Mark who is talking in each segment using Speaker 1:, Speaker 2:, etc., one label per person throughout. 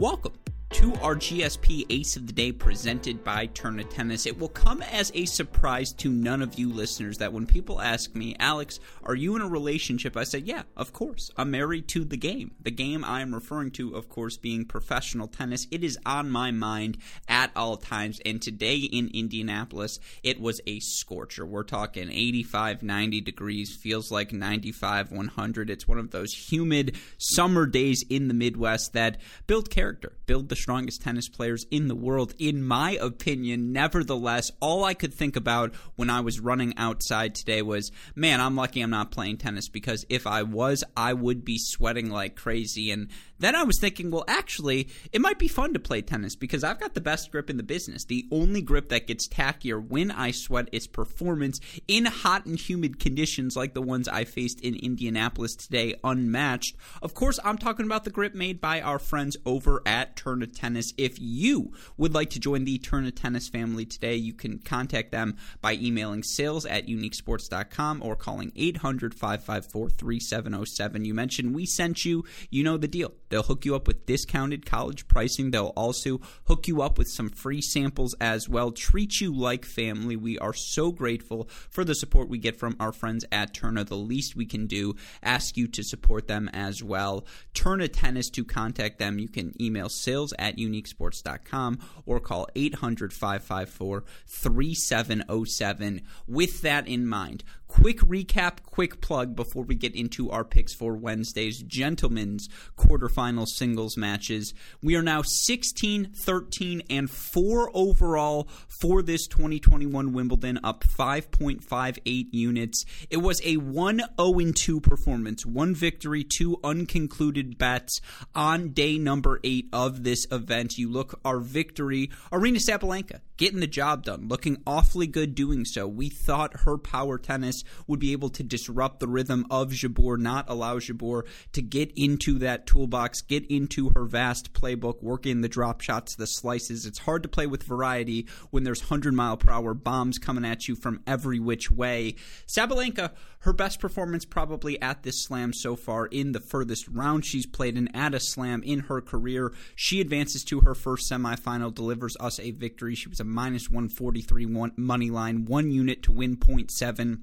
Speaker 1: Welcome to our GSP Ace of the Day presented by Tourna Tennis. It will come as a surprise to none of you listeners that when people ask me, Alex, are you in a relationship? I say, yeah, of course. I'm married to the game. The game I am referring to, of course, being professional tennis. It is on my mind at all times. And today in Indianapolis, it was a scorcher. We're talking 85, 90 degrees, feels like 95, 100. It's one of those humid summer days in the Midwest that build character, build the strongest tennis players in the world, in my opinion. Nevertheless, all I could think about when I was running outside today was, man, I'm lucky I'm not playing tennis because if I was, I would be sweating like crazy. And then I was thinking, well, actually, it might be fun to play tennis because I've got the best grip in the business. The only grip that gets tackier when I sweat is performance in hot and humid conditions like the ones I faced in Indianapolis today, unmatched. Of course, I'm talking about the grip made by our friends over at Tourna Tennis. If you would like to join the Tourna Tennis family today, you can contact them by emailing sales at uniquesports.com or calling 800 554 3707. You mentioned we sent you, you know the deal. They'll hook you up with discounted college pricing. They'll also hook you up with some free samples as well. Treat you like family. We are so grateful for the support we get from our friends at Tourna. The least we can do, ask you to support them as well. Tourna Tennis to contact them. You can email sales at uniquesports.com or call 800 554 3707. With that in mind, quick recap, quick plug before we get into our picks for Wednesday's gentlemen's quarterfinal singles matches. We are now 16, 13, and 4 overall for this 2021 Wimbledon, up 5.58 units. It was a 1 0 2 performance, one victory, two unconcluded bets on day number eight of this event. You look our victory, Aryna Sabalenka getting the job done, looking awfully good doing so. We thought her power tennis would be able to disrupt the rhythm of Jabeur, not allow Jabeur to get into that toolbox, get into her vast playbook, work in the drop shots, the slices. It's hard to play with variety when there's 100 mile per hour bombs coming at you from every which way. Sabalenka, her best performance probably at this slam so far in the furthest round she's played in at a slam in her career. She advances to her first semifinal, delivers us a victory. She was a minus 143 one, money line, one unit to win 0.7.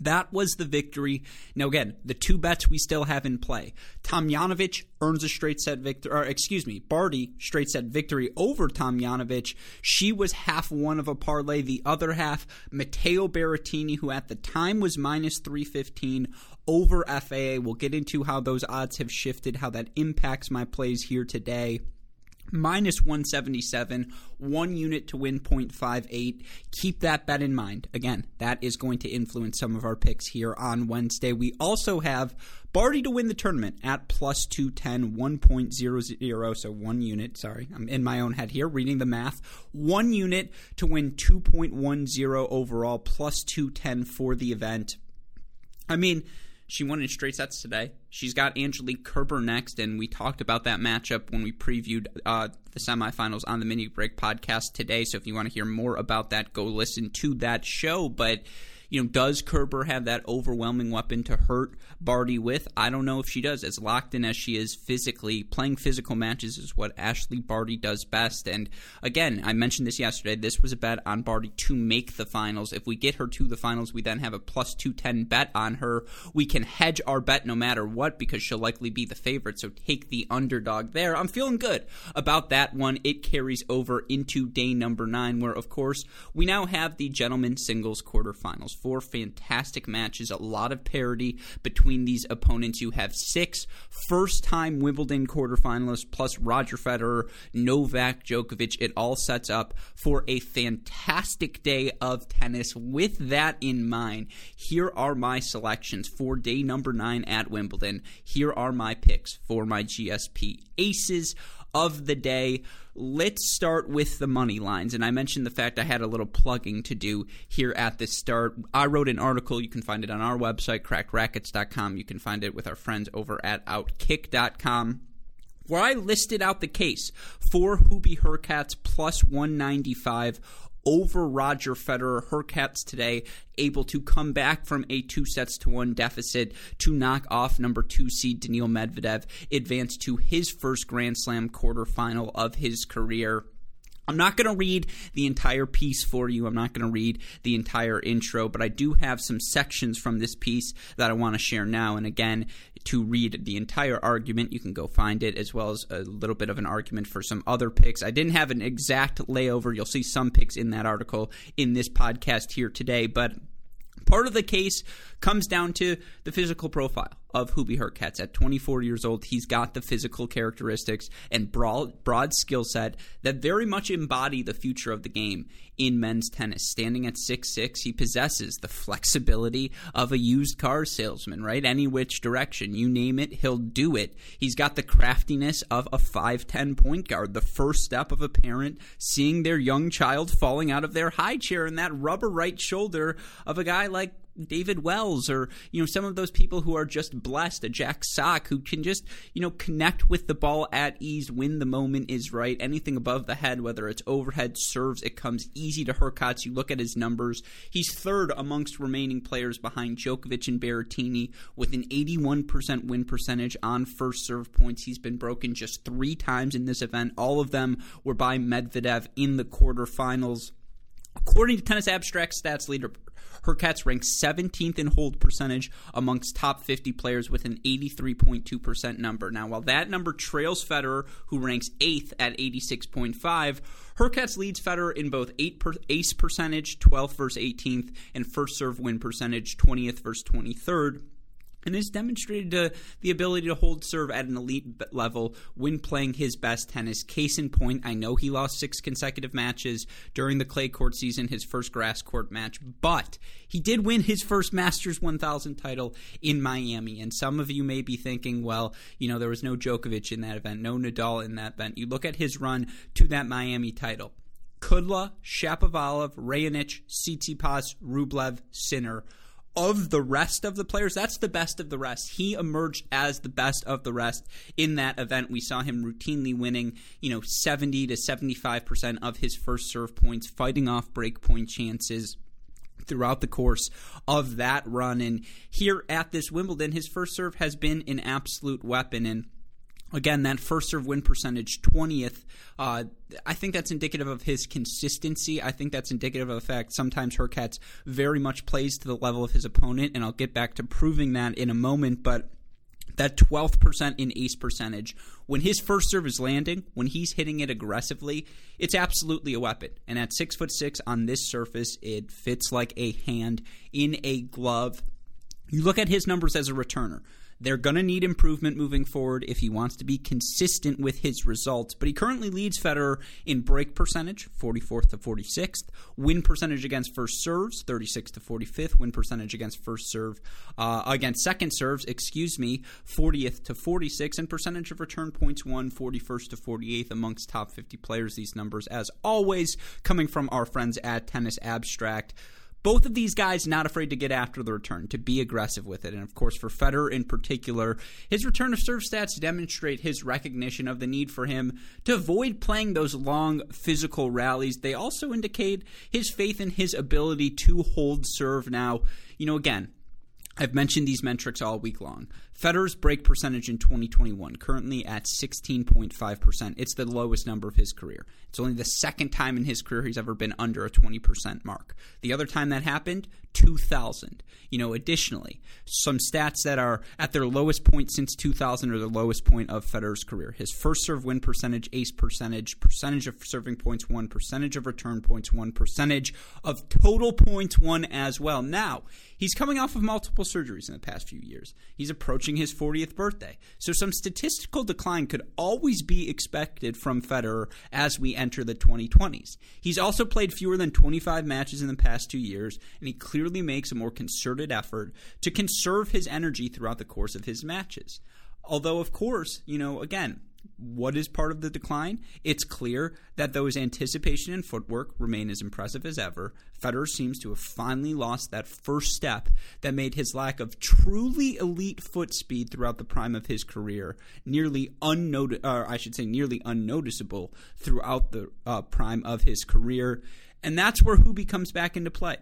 Speaker 1: That was the victory. Now, again, the two bets we still have in play. Tomljanovic earns a straight set victory, or excuse me, Barty straight set victory over Tomljanovic. She was half one of a parlay. The other half, Matteo Berrettini, who at the time was minus 315 over FAA. We'll get into how those odds have shifted, how that impacts my plays here today minus 177, one unit to win 0.58. Keep that bet in mind. Again, that is going to influence some of our picks here on Wednesday. We also have Barty to win the tournament at plus 210, 1.00, so one unit. Sorry, I'm in my own head here reading the math. One unit to win 2.10 overall, plus 210 for the event. I mean, she won in straight sets today. She's got Angelique Kerber next, and we talked about that matchup when we previewed uh, the semifinals on the Mini Break podcast today. So if you want to hear more about that, go listen to that show. But you know, does Kerber have that overwhelming weapon to hurt Barty with? I don't know if she does. As locked in as she is physically, playing physical matches is what Ashley Barty does best. And again, I mentioned this yesterday. This was a bet on Barty to make the finals. If we get her to the finals, we then have a plus 210 bet on her. We can hedge our bet no matter what because she'll likely be the favorite. So take the underdog there. I'm feeling good about that one. It carries over into day number nine, where, of course, we now have the gentlemen singles quarterfinals four fantastic matches, a lot of parity between these opponents. You have six first time Wimbledon quarterfinalist plus Roger Federer, Novak Djokovic. It all sets up for a fantastic day of tennis. With that in mind, here are my selections for day number nine at Wimbledon. Here are my picks for my GSP aces of the day. Let's start with the money lines. And I mentioned the fact I had a little plugging to do here at the start. I wrote an article. You can find it on our website, crackedracquets.com. You can find it with our friends over at outkick.com where I listed out the case for Hubie Hurkacz plus 195 over Roger Federer. Hurkacz today able to come back from a two sets to one deficit to knock off number two seed Daniil Medvedev, advance to his first Grand Slam quarterfinal of his career. I'm not going to read the entire piece for you. I'm not going to read the entire intro, but I do have some sections from this piece that I want to share now. And again, to read the entire argument, you can go find it, as well as a little bit of an argument for some other picks. I didn't have an exact layover. You'll see some picks in that article in this podcast here today, but Part of the case comes down to the physical profile of Hubie Hurkacz. At 24 years old, he's got the physical characteristics and broad, broad skill set that very much embody the future of the game in men's tennis. Standing at six six, he possesses the flexibility of a used car salesman, right? Any which direction, you name it, he'll do it. He's got the craftiness of a 5'10 point guard, the first step of a parent seeing their young child falling out of their high chair and that rubber right shoulder of a guy like David Wells or you know some of those people who are just blessed, a Jack Sock who can just you know connect with the ball at ease when the moment is right. Anything above the head, whether it's overhead serves, it comes easy to Hurkacz. You look at his numbers; he's third amongst remaining players behind Djokovic and Berrettini with an 81% win percentage on first serve points. He's been broken just three times in this event. All of them were by Medvedev in the quarterfinals. According to Tennis Abstract Stats Leaderboard, Hurkacz ranks 17th in hold percentage amongst top 50 players with an 83.2% number. Now, while that number trails Federer, who ranks 8th at 86.5, Hurkacz leads Federer in both per, ace percentage, 12th versus 18th, and first serve win percentage, 20th versus 23rd and has demonstrated uh, the ability to hold serve at an elite level when playing his best tennis. Case in point, I know he lost six consecutive matches during the clay court season, his first grass court match, but he did win his first Masters 1000 title in Miami. And some of you may be thinking, well, you know, there was no Djokovic in that event, no Nadal in that event. You look at his run to that Miami title. Kudla, Shapovalov, Raonic, Tsitsipas, Rublev, Sinner – of the rest of the players, that's the best of the rest. He emerged as the best of the rest in that event. We saw him routinely winning, you know, 70 to 75% of his first serve points, fighting off break point chances throughout the course of that run. And here at this Wimbledon, his first serve has been an absolute weapon. And Again, that first serve win percentage, 20th. Uh, I think that's indicative of his consistency. I think that's indicative of the fact sometimes Hurkacz very much plays to the level of his opponent, and I'll get back to proving that in a moment. But that 12th percent in ace percentage, when his first serve is landing, when he's hitting it aggressively, it's absolutely a weapon. And at six foot six on this surface, it fits like a hand in a glove. You look at his numbers as a returner. They're going to need improvement moving forward if he wants to be consistent with his results. But he currently leads Federer in break percentage, 44th to 46th, win percentage against first serves, 36th to 45th, win percentage against first serve, uh, against second serves, excuse me, 40th to 46th, and percentage of return points won, 41st to 48th amongst top 50 players. These numbers, as always, coming from our friends at Tennis Abstract. Both of these guys not afraid to get after the return, to be aggressive with it. And of course, for Federer in particular, his return of serve stats demonstrate his recognition of the need for him to avoid playing those long physical rallies. They also indicate his faith in his ability to hold serve. Now, you know, again, I've mentioned these metrics all week long. Federer's break percentage in 2021, currently at 16.5%. It's the lowest number of his career. It's only the second time in his career he's ever been under a 20% mark. The other time that happened, 2000. You know, additionally, some stats that are at their lowest point since 2000 or the lowest point of Federer's career. His first serve win percentage, ace percentage, percentage of serving points won, percentage of return points won, percentage of total points won as well. Now, he's coming off of multiple surgeries in the past few years. He's approaching his 40th birthday. So some statistical decline could always be expected from Federer as we enter the 2020s. He's also played fewer than 25 matches in the past 2 years and he clearly makes a more concerted effort to conserve his energy throughout the course of his matches. Although, of course, you know, again, what is part of the decline? It's clear that those anticipation and footwork remain as impressive as ever. Federer seems to have finally lost that first step that made his lack of truly elite foot speed throughout the prime of his career nearly or I should say, nearly unnoticeable throughout the uh, prime of his career. And that's where Hubie comes back into play.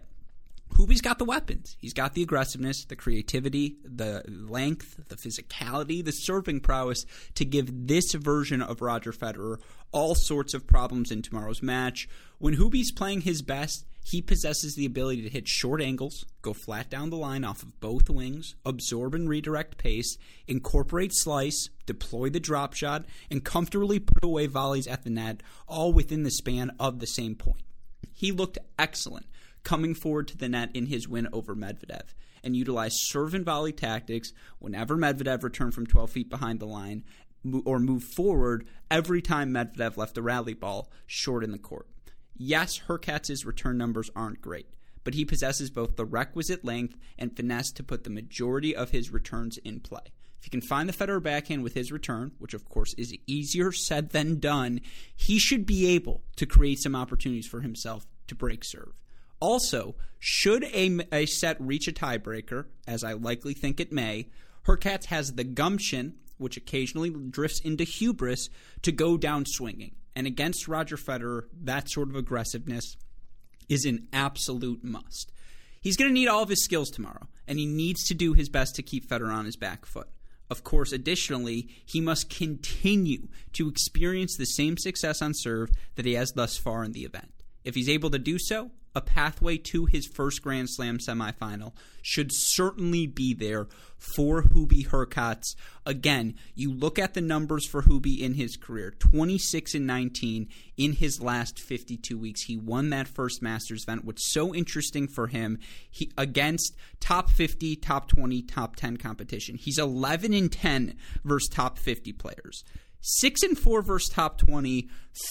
Speaker 1: Hubie's got the weapons. He's got the aggressiveness, the creativity, the length, the physicality, the serving prowess to give this version of Roger Federer all sorts of problems in tomorrow's match. When Hubie's playing his best, he possesses the ability to hit short angles, go flat down the line off of both wings, absorb and redirect pace, incorporate slice, deploy the drop shot, and comfortably put away volleys at the net, all within the span of the same point. He looked excellent coming forward to the net in his win over Medvedev and utilized serve and volley tactics whenever Medvedev returned from 12 feet behind the line or moved forward every time Medvedev left the rally ball short in the court. Yes, Hurkacz's return numbers aren't great, but he possesses both the requisite length and finesse to put the majority of his returns in play. If he can find the Federer backhand with his return, which of course is easier said than done, he should be able to create some opportunities for himself to break serve. Also, should a, a set reach a tiebreaker, as I likely think it may, Hurkacz has the gumption, which occasionally drifts into hubris, to go down swinging. And against Roger Federer, that sort of aggressiveness is an absolute must. He's going to need all of his skills tomorrow, and he needs to do his best to keep Federer on his back foot. Of course, additionally, he must continue to experience the same success on serve that he has thus far in the event. If he's able to do so, a pathway to his first Grand Slam semifinal should certainly be there for Hubie Hurkacz. Again, you look at the numbers for Hubie in his career 26 and 19 in his last 52 weeks. He won that first Masters event. What's so interesting for him, he against top 50, top 20, top 10 competition. He's 11 and 10 versus top 50 players six and four versus top 20,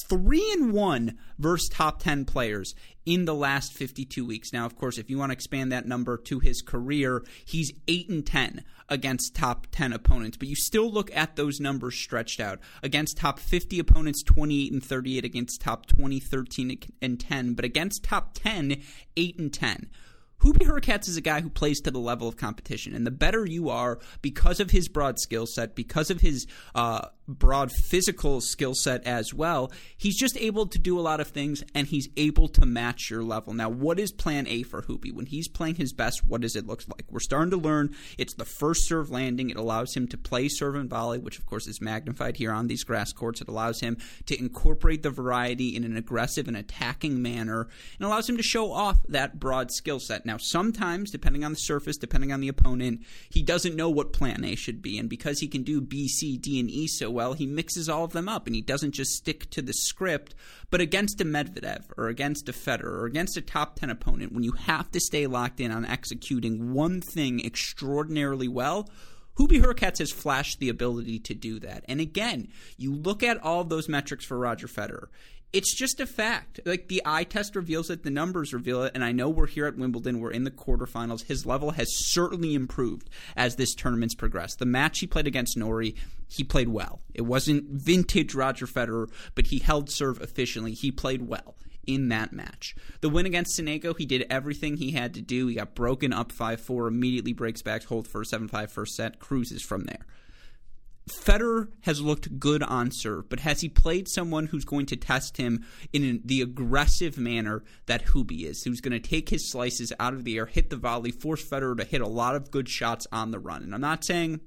Speaker 1: three and one versus top 10 players in the last 52 weeks. Now, of course, if you want to expand that number to his career, he's eight and 10 against top 10 opponents, but you still look at those numbers stretched out. Against top 50 opponents, 28 and 38 against top 20, 13 and 10, but against top 10, 8 and 10. Hubie Hurkacz is a guy who plays to the level of competition, and the better you are because of his broad skill set, because of his uh, broad physical skill set as well, he's just able to do a lot of things, and he's able to match your level. Now, what is Plan A for Hubie when he's playing his best? What does it look like? We're starting to learn. It's the first serve landing. It allows him to play serve and volley, which of course is magnified here on these grass courts. It allows him to incorporate the variety in an aggressive and attacking manner, and allows him to show off that broad skill set. Now, sometimes, depending on the surface, depending on the opponent, he doesn't know what plan A should be. And because he can do B, C, D, and E so well, he mixes all of them up and he doesn't just stick to the script. But against a Medvedev or against a Federer or against a top 10 opponent, when you have to stay locked in on executing one thing extraordinarily well, Hubie Hurkacz has flashed the ability to do that. And again, you look at all those metrics for Roger Federer it's just a fact. Like the eye test reveals it, the numbers reveal it, and I know we're here at Wimbledon, we're in the quarterfinals. His level has certainly improved as this tournament's progressed. The match he played against Norrie, he played well. It wasn't vintage Roger Federer, but he held serve efficiently. He played well in that match. The win against Sonego, he did everything he had to do. He got broken up 5 4, immediately breaks back, hold for a 7 5 first set, cruises from there. Federer has looked good on serve, but has he played someone who's going to test him in the aggressive manner that Hubie is, who's going to take his slices out of the air, hit the volley, force Federer to hit a lot of good shots on the run? And I'm not saying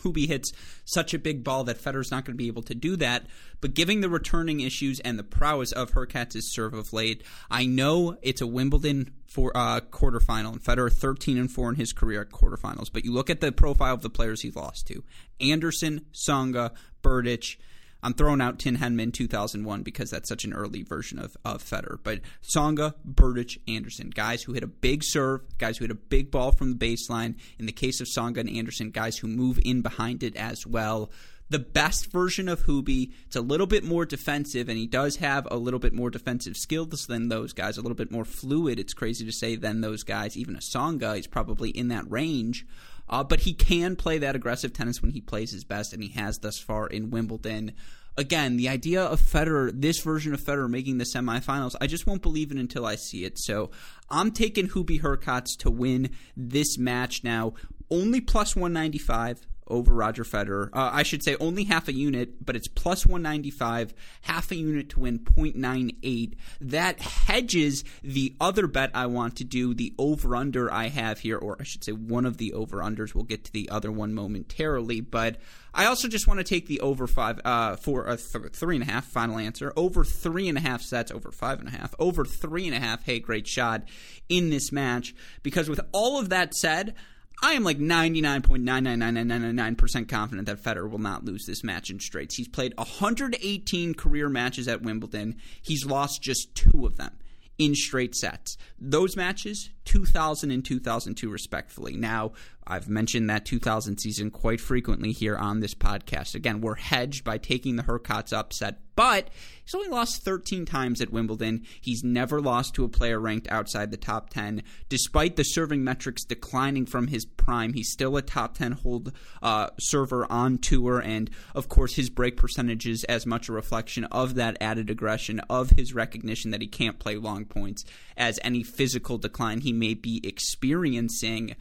Speaker 1: Hubie hits such a big ball that Federer's not going to be able to do that. But giving the returning issues and the prowess of Hurkacz's serve of late, I know it's a Wimbledon for uh, quarterfinal, and Federer 13 and four in his career at quarterfinals. But you look at the profile of the players he's lost to: Anderson, Tsonga, Berdych. I'm throwing out Tim Henman 2001 because that's such an early version of, of Federer. But Tsonga, Berdych, Anderson, guys who hit a big serve, guys who hit a big ball from the baseline. In the case of Tsonga and Anderson, guys who move in behind it as well. The best version of Hubie, it's a little bit more defensive, and he does have a little bit more defensive skills than those guys, a little bit more fluid. It's crazy to say than those guys. Even a Tsonga is probably in that range. Uh, but he can play that aggressive tennis when he plays his best, and he has thus far in Wimbledon. Again, the idea of Federer, this version of Federer making the semifinals, I just won't believe it until I see it. So I'm taking Hubie Hurkacz to win this match now. Only plus 195 over Roger Federer. Uh, I should say only half a unit, but it's plus 195, half a unit to win 0.98. That hedges the other bet I want to do, the over under I have here, or I should say one of the over unders. We'll get to the other one momentarily, but I also just want to take the over five uh, for a th- three and a half. Final answer over three and a half sets, over five and a half, over three and a half. Hey, great shot in this match because with all of that said. I am like 99.99999% confident that Federer will not lose this match in straights. He's played 118 career matches at Wimbledon. He's lost just two of them in straight sets. Those matches, 2000 and 2002, respectfully. Now, I've mentioned that 2000 season quite frequently here on this podcast. Again, we're hedged by taking the Hurkacz upset, but he's only lost 13 times at Wimbledon. He's never lost to a player ranked outside the top 10. Despite the serving metrics declining from his prime, he's still a top 10 hold uh, server on tour, and of course, his break percentage is as much a reflection of that added aggression, of his recognition that he can't play long points, as any physical decline he may be experiencing.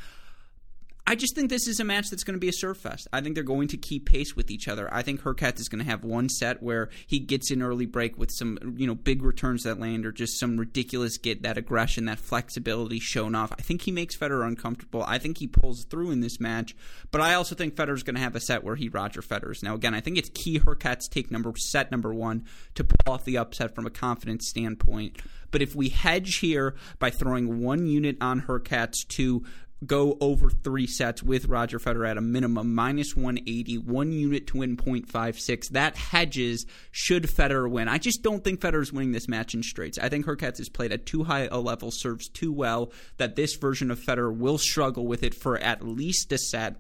Speaker 1: I just think this is a match that's going to be a surf fest. I think they're going to keep pace with each other. I think Hurkacz is going to have one set where he gets an early break with some, you know, big returns that land or just some ridiculous get that aggression, that flexibility shown off. I think he makes Federer uncomfortable. I think he pulls through in this match, but I also think Federer's going to have a set where he Roger Federers. Now, again, I think it's key Hurkacz take number set number one to pull off the upset from a confidence standpoint. But if we hedge here by throwing one unit on Hurkacz to go over three sets with Roger Federer at a minimum, minus 180, one unit to win 0.56. That hedges should Federer win. I just don't think Federer's winning this match in straights. I think Hurkacz has played at too high a level, serves too well, that this version of Federer will struggle with it for at least a set.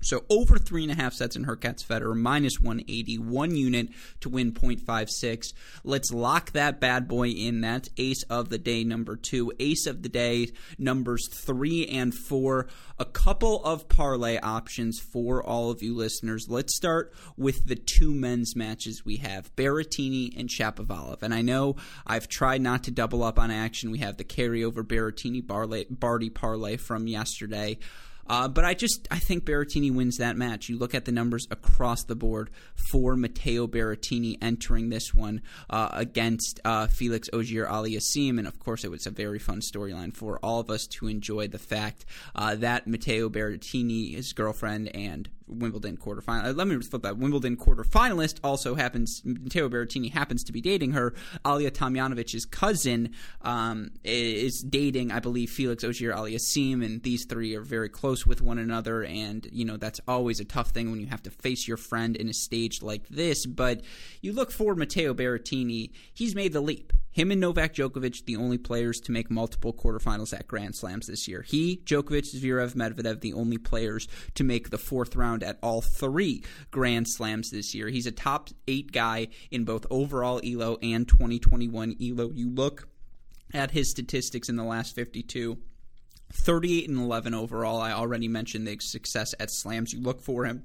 Speaker 1: So over three and a half sets in Hurkacz Federer, minus 180, one unit to win 0.56. Let's lock that bad boy in. That's ace of the day number two. Ace of the day numbers three and four. A couple of parlay options for all of you listeners. Let's start with the two men's matches we have Berrettini and Shapovalov. And I know I've tried not to double up on action. We have the carryover Berrettini Barty parlay from yesterday. Uh, but I just I think Berrettini wins that match. You look at the numbers across the board for Matteo Berrettini entering this one uh, against uh, Felix Auger Aliassime, and of course it was a very fun storyline for all of us to enjoy the fact uh, that Matteo Berrettini, his girlfriend, and Wimbledon quarterfinal. Uh, let me flip that. Wimbledon quarterfinalist also happens. Matteo Berrettini happens to be dating her. Ajla Tomljanovic's cousin um, is dating, I believe, Felix Auger Aliassime, and these three are very close with one another. And you know that's always a tough thing when you have to face your friend in a stage like this. But you look for Matteo Berrettini; he's made the leap. Him and Novak Djokovic, the only players to make multiple quarterfinals at Grand Slams this year. He, Djokovic, Zverev, Medvedev, the only players to make the fourth round at all three Grand Slams this year. He's a top eight guy in both overall ELO and 2021 ELO. You look at his statistics in the last 52. 38 and 11 overall. I already mentioned the success at slams. You look for him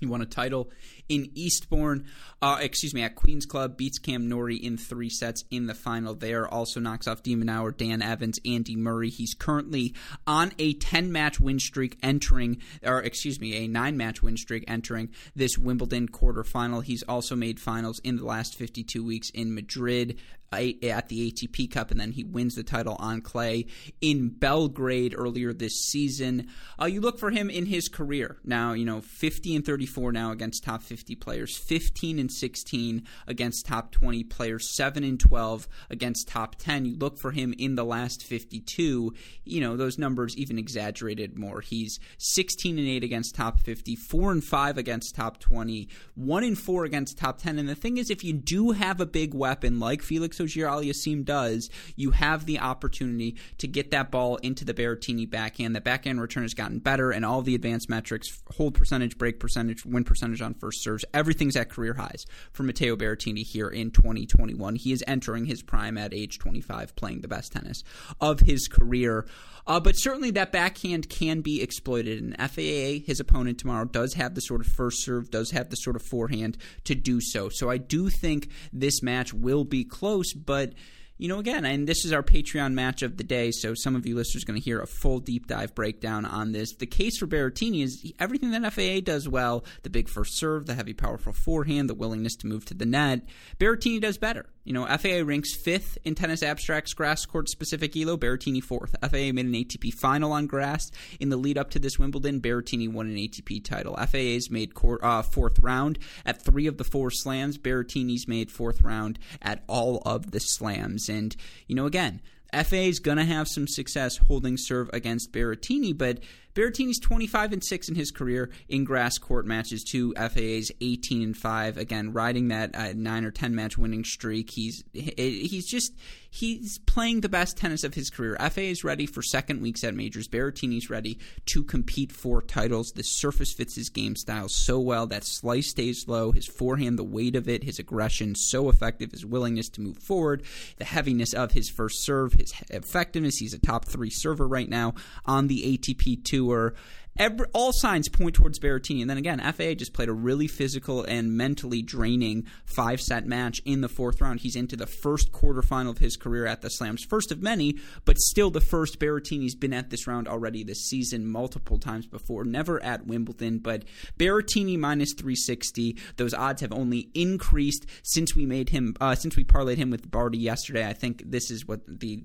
Speaker 1: he won a title in Eastbourne, uh, excuse me, at Queen's Club, beats Cam Norrie in three sets in the final there. Also knocks off de Minaur, Dan Evans, Andy Murray. He's currently on a 10 match win streak entering, or excuse me, a nine match win streak entering this Wimbledon quarterfinal. He's also made finals in the last 52 weeks in Madrid, at the ATP Cup, and then he wins the title on clay in Belgrade earlier this season. Uh, you look for him in his career now. You know, 50 and 34 now against top 50 players, 15 and 16 against top 20 players, 7 and 12 against top 10. You look for him in the last 52. You know, those numbers even exaggerated more. He's 16 and 8 against top 50, 4 and 5 against top 20, 1 and 4 against top 10. And the thing is, if you do have a big weapon like Felix Auger Aliassime does, you have the opportunity to get that ball into the Berrettini backhand. The backhand return has gotten better, and all the advanced metrics hold percentage, break percentage, win percentage on first serves everything's at career highs for Matteo Berrettini here in 2021. He is entering his prime at age 25, playing the best tennis of his career. Uh, but certainly that backhand can be exploited. And FAA, his opponent tomorrow, does have the sort of first serve, does have the sort of forehand to do so. So I do think this match will be close, but you know, again, and this is our Patreon match of the day, so some of you listeners are going to hear a full deep dive breakdown on this. The case for Berrettini is everything that FAA does well the big first serve, the heavy, powerful forehand, the willingness to move to the net. Berrettini does better. You know, FAA ranks fifth in tennis abstracts grass court specific ELO, Berrettini fourth. FAA made an ATP final on grass in the lead up to this Wimbledon. Berrettini won an ATP title. FAA's made court, uh, fourth round at three of the four slams. Berrettini's made fourth round at all of the slams. And, you know, again, FAA's going to have some success holding serve against Berrettini, but Berrettini's 25 and 6 in his career in grass court matches. To FAA's 18 and 5 again riding that uh, 9 or 10 match winning streak. He's he's just he's playing the best tennis of his career. FAA is ready for second weeks at majors. Berrettini's ready to compete for titles. The surface fits his game style so well. That slice stays low. His forehand the weight of it his aggression so effective. His willingness to move forward the heaviness of his first serve his effectiveness. He's a top 3 server right now on the ATP 2 Tour. Every, all signs point towards Berrettini. And then again, FAA just played a really physical and mentally draining five set match in the fourth round. He's into the first quarterfinal of his career at the Slams, first of many, but still the first. Berrettini's been at this round already this season multiple times before, never at Wimbledon. But Berrettini minus 360. Those odds have only increased since we made him, uh, since we parlayed him with Barty yesterday. I think this is what the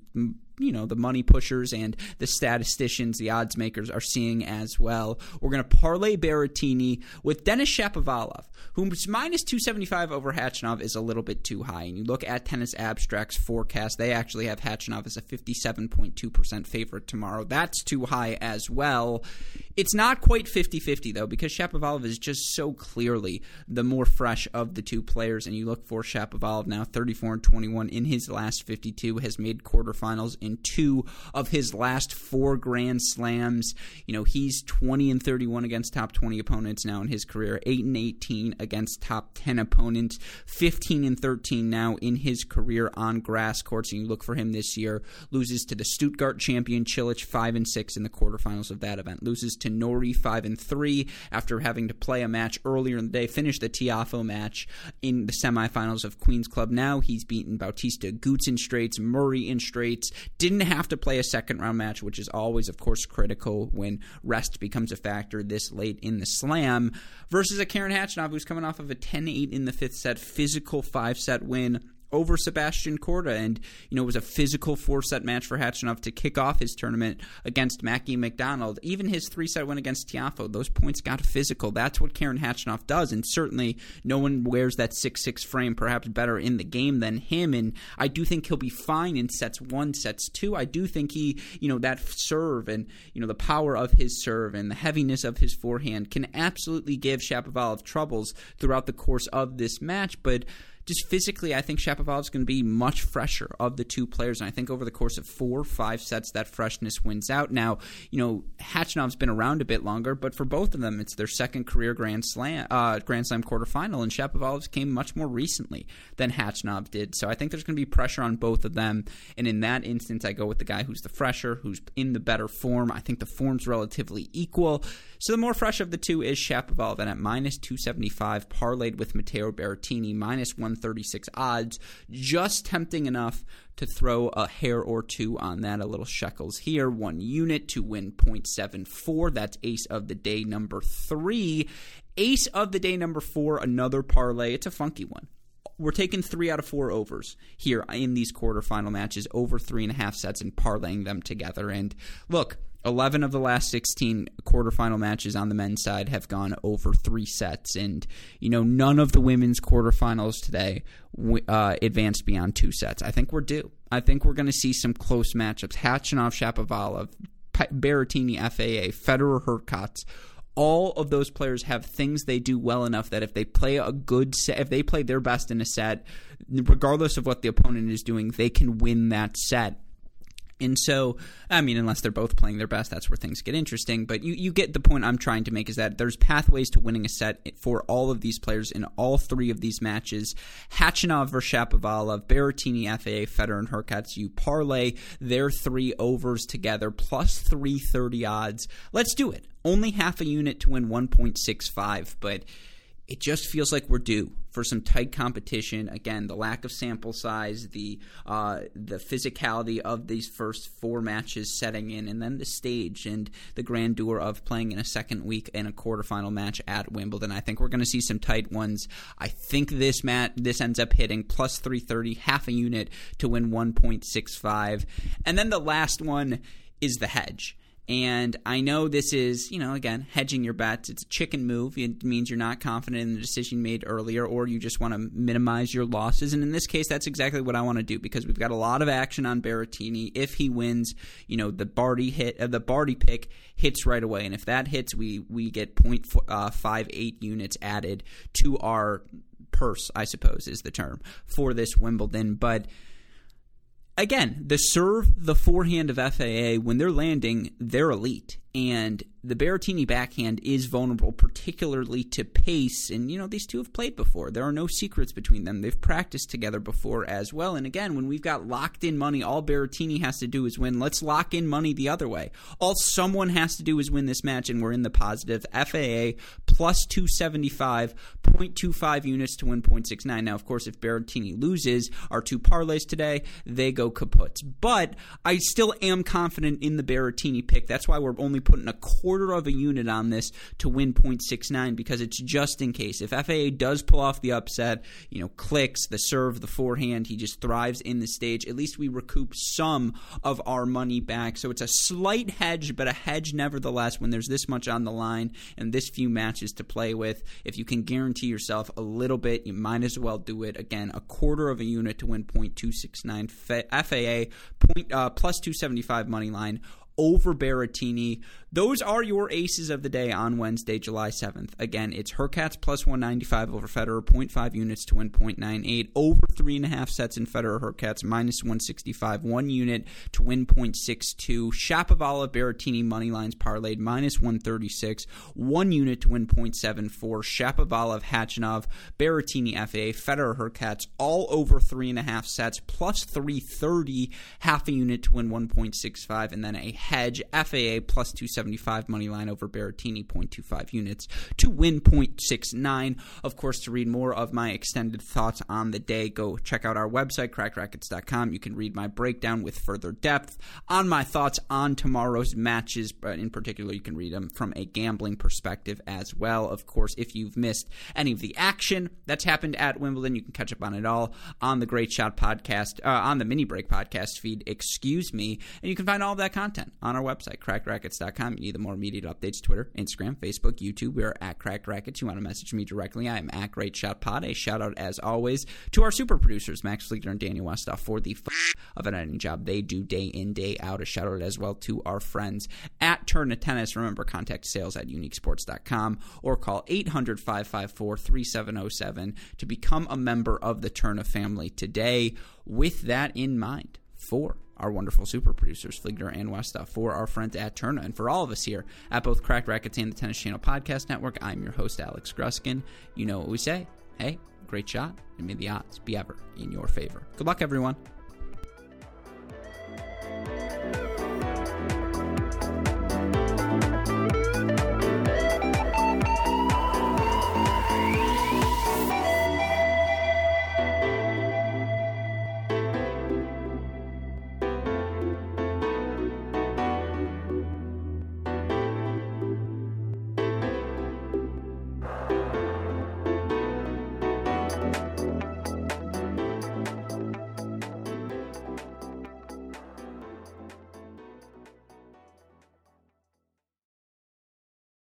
Speaker 1: you know the money pushers and the statisticians, the odds makers are seeing as well. We're going to parlay Berrettini with Denis Shapovalov, whom's minus 275 over Khachanov is a little bit too high. And you look at Tennis Abstract's forecast, they actually have Khachanov as a 57.2% favorite tomorrow. That's too high as well. It's not quite 50 50, though, because Shapovalov is just so clearly the more fresh of the two players. And you look for Shapovalov now, 34 and 21 in his last 52, has made quarterfinals in two of his last four Grand Slams. You know, he's 20 and 31 against top 20 opponents now in his career, 8 and 18 against top 10 opponents, 15 and 13 now in his career on grass courts. And you look for him this year, loses to the Stuttgart champion Cilic, 5 and 6 in the quarterfinals of that event, loses to to Norrie five and three after having to play a match earlier in the day. Finished the Tiafoe match in the semifinals of Queens Club. Now he's beaten Bautista Agut in straights, Murray in straights. Didn't have to play a second round match, which is always, of course, critical when rest becomes a factor this late in the slam. Versus a Karen Khachanov who's coming off of a 10-8 in the fifth set, physical five set win over Sebastian Korda. And, you know, it was a physical four set match for Khachanov to kick off his tournament against Mackie McDonald. Even his three set win against Tiafoe, those points got physical. That's what Karen Khachanov does. And certainly no one wears that 6 6 frame perhaps better in the game than him. And I do think he'll be fine in sets one, sets two. I do think he, you know, that serve and, you know, the power of his serve and the heaviness of his forehand can absolutely give Shapovalov troubles throughout the course of this match. But, just physically, I think Shapovalov is going to be much fresher of the two players. And I think over the course of four, five sets, that freshness wins out. Now, you know, Khachanov's been around a bit longer, but for both of them, it's their second career Grand Slam, uh, Grand Slam quarterfinal, and Shapovalov's came much more recently than Khachanov did. So I think there's going to be pressure on both of them. And in that instance, I go with the guy who's the fresher, who's in the better form. I think the form's relatively equal. So the more fresh of the two is Shapovalov, and at minus 275, parlayed with Matteo Berrettini, minus 136 odds, just tempting enough to throw a hair or two on that. A little shekels here, one unit to win 0.74. That's ace of the day number three. Ace of the day number four, another parlay. It's a funky one we're taking three out of four overs here in these quarterfinal matches, over three and a half sets, and parlaying them together. And look, 11 of the last 16 quarterfinal matches on the men's side have gone over three sets. And, you know, none of the women's quarterfinals today uh, advanced beyond two sets. I think we're due. I think we're going to see some close matchups. Khachanov, Shapovalov, Berrettini, FAA, Federer, Hurkacz. All of those players have things they do well enough that if they play a good set, if they play their best in a set, regardless of what the opponent is doing, they can win that set and so, I mean, unless they're both playing their best, that's where things get interesting. But you, you get the point I'm trying to make is that there's pathways to winning a set for all of these players in all three of these matches. Khachanov versus Shapovalov, Berrettini, FAA, Federer, and Hurkacz. You parlay their three overs together, plus 330 odds. Let's do it. Only half a unit to win 1.65, but it just feels like we're due for some tight competition. Again, the lack of sample size, the uh, the physicality of these first four matches setting in, and then the stage and the grandeur of playing in a second week in a quarterfinal match at Wimbledon. I think we're going to see some tight ones. I think this mat this ends up hitting plus three thirty, half a unit to win one point six five, and then the last one is the hedge. And I know this is, you know, again, hedging your bets. It's a chicken move. It means you're not confident in the decision made earlier, or you just want to minimize your losses. And in this case, that's exactly what I want to do because we've got a lot of action on Berrettini. If he wins, you know, the Barty hit, uh, the Barty pick hits right away, and if that hits, we we get uh, 0.58 units added to our purse. I suppose is the term for this Wimbledon, but again, the serve, the forehand of FAA, when they're landing, they're elite. And the Berrettini backhand is vulnerable, particularly to pace. And, you know, these two have played before. There are no secrets between them. They've practiced together before as well. And again, when we've got locked in money, all Berrettini has to do is win. Let's lock in money the other way. All someone has to do is win this match, and we're in the positive. FAA plus 275, 0.25 units to win 0.69. Now, of course, if Berrettini loses our two parlays today, they go kaput. But I still am confident in the Berrettini pick. That's why we're only putting a quarter of a unit on this to win 0.69 because it's just in case. If FAA does pull off the upset, you know, clicks, the serve, the forehand, he just thrives in the stage. At least we recoup some of our money back. So it's a slight hedge, but a hedge nevertheless when there's this much on the line and this few matches to play with. If you can guarantee yourself a little bit, you might as well do it. Again, a quarter of a unit to win 0.269. FAA point, uh, plus 275 money line over Berrettini. Those are your aces of the day on Wednesday, July 7th. Again, it's Hurkacz plus 195 over Federer, 0.5 units to win 0.98, over 3.5 sets in Federer Hurkacz, minus 165, 1 unit to win 0.62. Shapovalov Berrettini money lines parlayed, minus 136, 1 unit to win 0.74. Shapovalov Khachanov, Berrettini FA, Federer Hurkacz, all over 3.5 sets, plus 330, half a unit to win 1.65, and then a hedge FAA plus 275 money line over Berrettini 0.25 units to win 0.69. Of course, to read more of my extended thoughts on the day, go check out our website, crackedracquets.com. You can read my breakdown with further depth on my thoughts on tomorrow's matches, but in particular, you can read them from a gambling perspective as well. Of course, if you've missed any of the action that's happened at Wimbledon, you can catch up on it all on the Great Shot podcast, uh, on the Mini Break podcast feed, excuse me, and you can find all of that content on our website, crackedracquets.com. Need the more immediate updates Twitter, Instagram, Facebook, YouTube. We are at Cracked Racquets. You want to message me directly, I am at Great Shot Pod. A shout out, as always, to our super producers, Max Fleeter and Daniel Westoff, uh, for the f- of an editing job they do day in, day out. A shout out as well to our friends at Tourna Tennis. Remember, contact sales at uniquesports.com or call 800 554 3707 to become a member of the Tourna family today. With that in mind, for our wonderful super producers, Fligner and Westa, for our friends at Tourna, and for all of us here at both Cracked Racquets and the Tennis Channel Podcast Network. I'm your host, Alex Gruskin. You know what we say. Hey, great shot, and may the odds be ever in your favor. Good luck, everyone.